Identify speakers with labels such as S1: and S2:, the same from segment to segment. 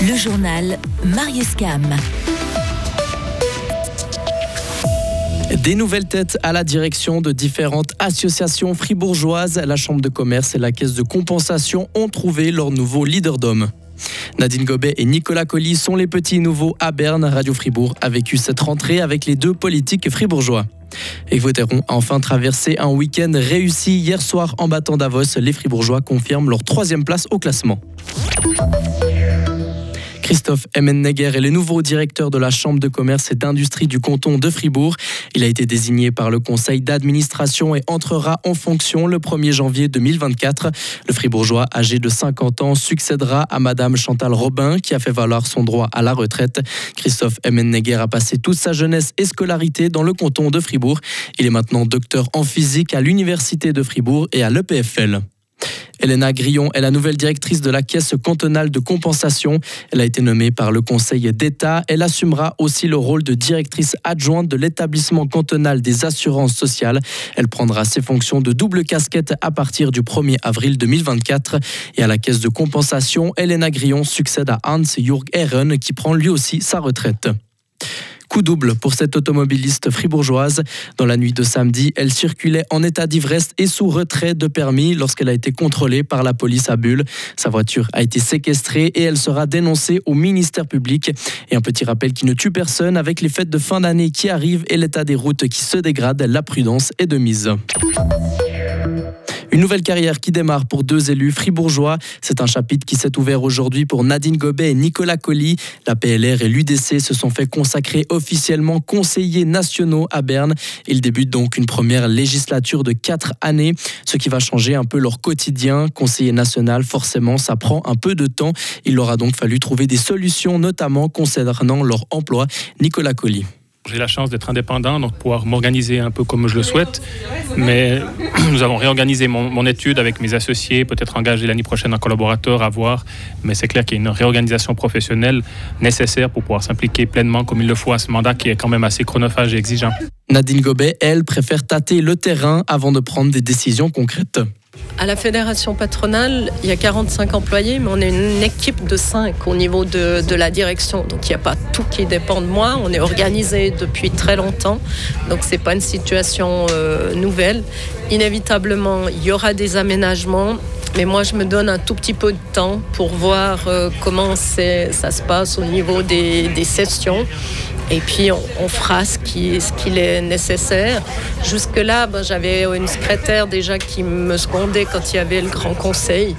S1: Le journal Marius Cam.
S2: Des nouvelles têtes à la direction de différentes associations fribourgeoises. La Chambre de commerce et la Caisse de compensation ont trouvé leur nouveau leader d'homme. Nadine Gobet et Nicolas Colli sont les petits nouveaux à Berne. Radio Fribourg a vécu cette rentrée avec les deux politiques fribourgeois. Et Voteron a enfin traversé un week-end réussi hier soir en battant Davos. Les Fribourgeois confirment leur troisième place au classement. Christophe Emmennegger est le nouveau directeur de la Chambre de commerce et d'industrie du canton de Fribourg. Il a été désigné par le conseil d'administration et entrera en fonction le 1er janvier 2024. Le fribourgeois âgé de 50 ans succédera à Madame Chantal Robin qui a fait valoir son droit à la retraite. Christophe Emmennegger a passé toute sa jeunesse et scolarité dans le canton de Fribourg. Il est maintenant docteur en physique à l'Université de Fribourg et à l'EPFL. Elena Grillon est la nouvelle directrice de la Caisse cantonale de compensation. Elle a été nommée par le Conseil d'État. Elle assumera aussi le rôle de directrice adjointe de l'établissement cantonal des assurances sociales. Elle prendra ses fonctions de double casquette à partir du 1er avril 2024. Et à la Caisse de compensation, Elena Grillon succède à Hans-Jürg Ehren qui prend lui aussi sa retraite. Coup double pour cette automobiliste fribourgeoise. Dans la nuit de samedi, elle circulait en état d'ivresse et sous retrait de permis lorsqu'elle a été contrôlée par la police à Bulle. Sa voiture a été séquestrée et elle sera dénoncée au ministère public. Et un petit rappel qui ne tue personne avec les fêtes de fin d'année qui arrivent et l'état des routes qui se dégrade, la prudence est de mise. Une nouvelle carrière qui démarre pour deux élus fribourgeois. C'est un chapitre qui s'est ouvert aujourd'hui pour Nadine Gobet et Nicolas Colli. La PLR et l'UDC se sont fait consacrer officiellement conseillers nationaux à Berne. Ils débutent donc une première législature de quatre années, ce qui va changer un peu leur quotidien. Conseiller national, forcément, ça prend un peu de temps. Il leur a donc fallu trouver des solutions, notamment concernant leur emploi. Nicolas Colli.
S3: J'ai la chance d'être indépendant, donc pouvoir m'organiser un peu comme je le souhaite. Mais nous avons réorganisé mon, étude avec mes associés, peut-être engager l'année prochaine un collaborateur à voir. Mais c'est clair qu'il y a une réorganisation professionnelle nécessaire pour pouvoir s'impliquer pleinement comme il le faut à ce mandat qui est quand même assez chronophage et exigeant.
S2: Nadine Gobet, elle, préfère tâter le terrain avant de prendre des décisions concrètes.
S4: À la fédération patronale, il y a 45 employés, mais on est une équipe de 5 au niveau de, la direction. Donc il n'y a pas tout qui dépend de moi. On est organisé depuis très longtemps. Donc ce n'est pas une situation euh, nouvelle. Inévitablement, il y aura des aménagements. Mais moi, je me donne un tout petit peu de temps pour voir euh, comment ça se passe au niveau des, des sessions. Et puis, on, fera ce qu'il est nécessaire. Jusque-là, ben, j'avais une secrétaire déjà qui me secondait quand il y avait le Grand Conseil.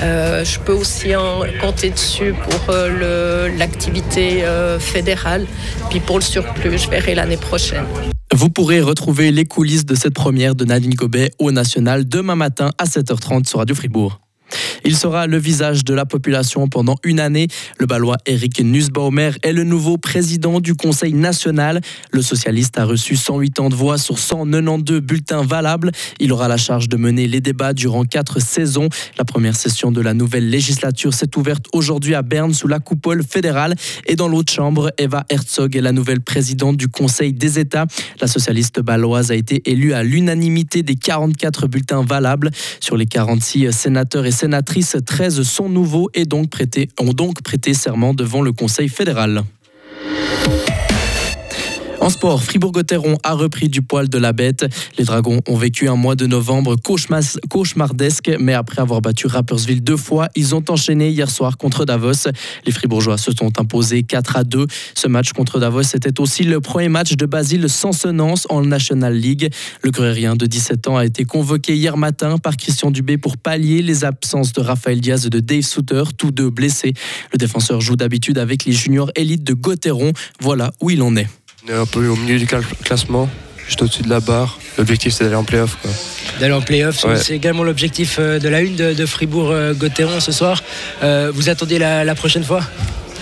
S4: Euh, je peux aussi en compter dessus pour euh, l'activité euh, fédérale. Puis pour le surplus, je verrai l'année prochaine.
S2: Vous pourrez retrouver les coulisses de cette première de Nadine Gobet au National demain matin à 7h30 sur Radio Fribourg. Il sera le visage de la population pendant une année. Le Balois Eric Nussbaumer est le nouveau président du Conseil national. Le socialiste a reçu 108 ans de voix sur 192 bulletins valables. Il aura la charge de mener les débats durant quatre saisons. La première session de la nouvelle législature s'est ouverte aujourd'hui à Berne sous la coupole fédérale. Et dans l'autre chambre, Eva Herzog est la nouvelle présidente du Conseil des États. La socialiste baloise a été élue à l'unanimité des 44 bulletins valables. Sur les 46 sénateurs et sénatrices, 13 sont nouveaux et donc ont donc prêté serment devant le Conseil fédéral. En sport, Fribourg-Gotteron a repris du poil de la bête. Les Dragons ont vécu un mois de novembre cauchemardesque, mais après avoir battu Rappersville deux fois, ils ont enchaîné hier soir contre Davos. Les Fribourgeois se sont imposés 4 à 2. Ce match contre Davos était aussi le premier match de Basile Sansonance en National League. Le grérien de 17 ans a été convoqué hier matin par Christian Dubé pour pallier les absences de Raphaël Diaz et de Dave Souter, tous deux blessés. Le défenseur joue d'habitude avec les juniors élites de Gotteron. Voilà où il en est.
S5: On est un peu au milieu du classement, juste au-dessus de la barre. L'objectif, c'est d'aller en playoff.
S6: D'aller en playoff, c'est également l'objectif euh, de la une de, Fribourg-Gotteron ce soir. Euh, vous attendez la, prochaine fois?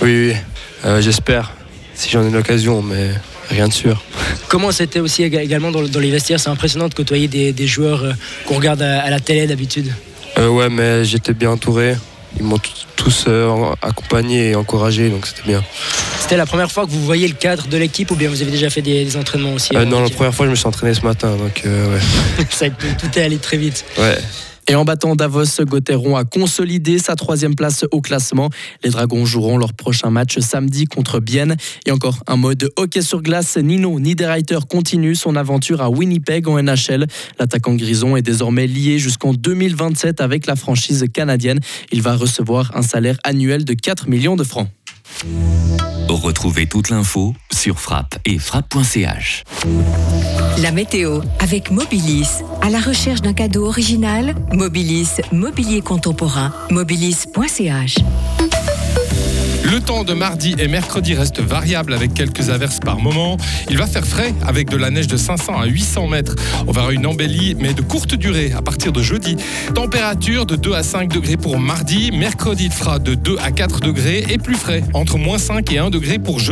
S5: Oui, oui. Euh, j'espère, si j'en ai l'occasion, mais rien de sûr.
S6: Comment c'était aussi également dans, les vestiaires? C'est impressionnant de côtoyer des, joueurs qu'on regarde à, la télé d'habitude.
S5: ouais, mais j'étais bien entouré. Ils m'ont tous accompagné et encouragé, donc c'était bien.
S6: C'était la première fois que vous voyez le cadre de l'équipe ou bien vous avez déjà fait des, entraînements aussi
S5: euh, Non, la première fois je me suis entraîné ce matin, donc euh, ouais.
S6: Ça, tout est allé très vite.
S5: Ouais.
S2: Et en battant Davos, Gauthieron a consolidé sa troisième place au classement. Les Dragons joueront leur prochain match samedi contre Bienne. Et encore un mode hockey sur glace. Nino Niederreiter continue son aventure à Winnipeg en NHL. L'attaquant grison est désormais lié jusqu'en 2027 avec la franchise canadienne. Il va recevoir un salaire annuel de 4 millions de francs.
S7: Retrouvez toute l'info sur frappe et frappe.ch.
S1: La météo avec Mobilis. À la recherche d'un cadeau original, Mobilis, mobilier contemporain, mobilis.ch.
S8: Le temps de mardi et mercredi reste variable avec quelques averses par moment. Il va faire frais avec de la neige de 500 à 800 mètres. On verra une embellie, mais de courte durée à partir de jeudi. Température de 2 à 5 degrés pour mardi. Mercredi, il fera de 2 à 4 degrés et plus frais, entre moins 5 et 1 degré pour jeudi.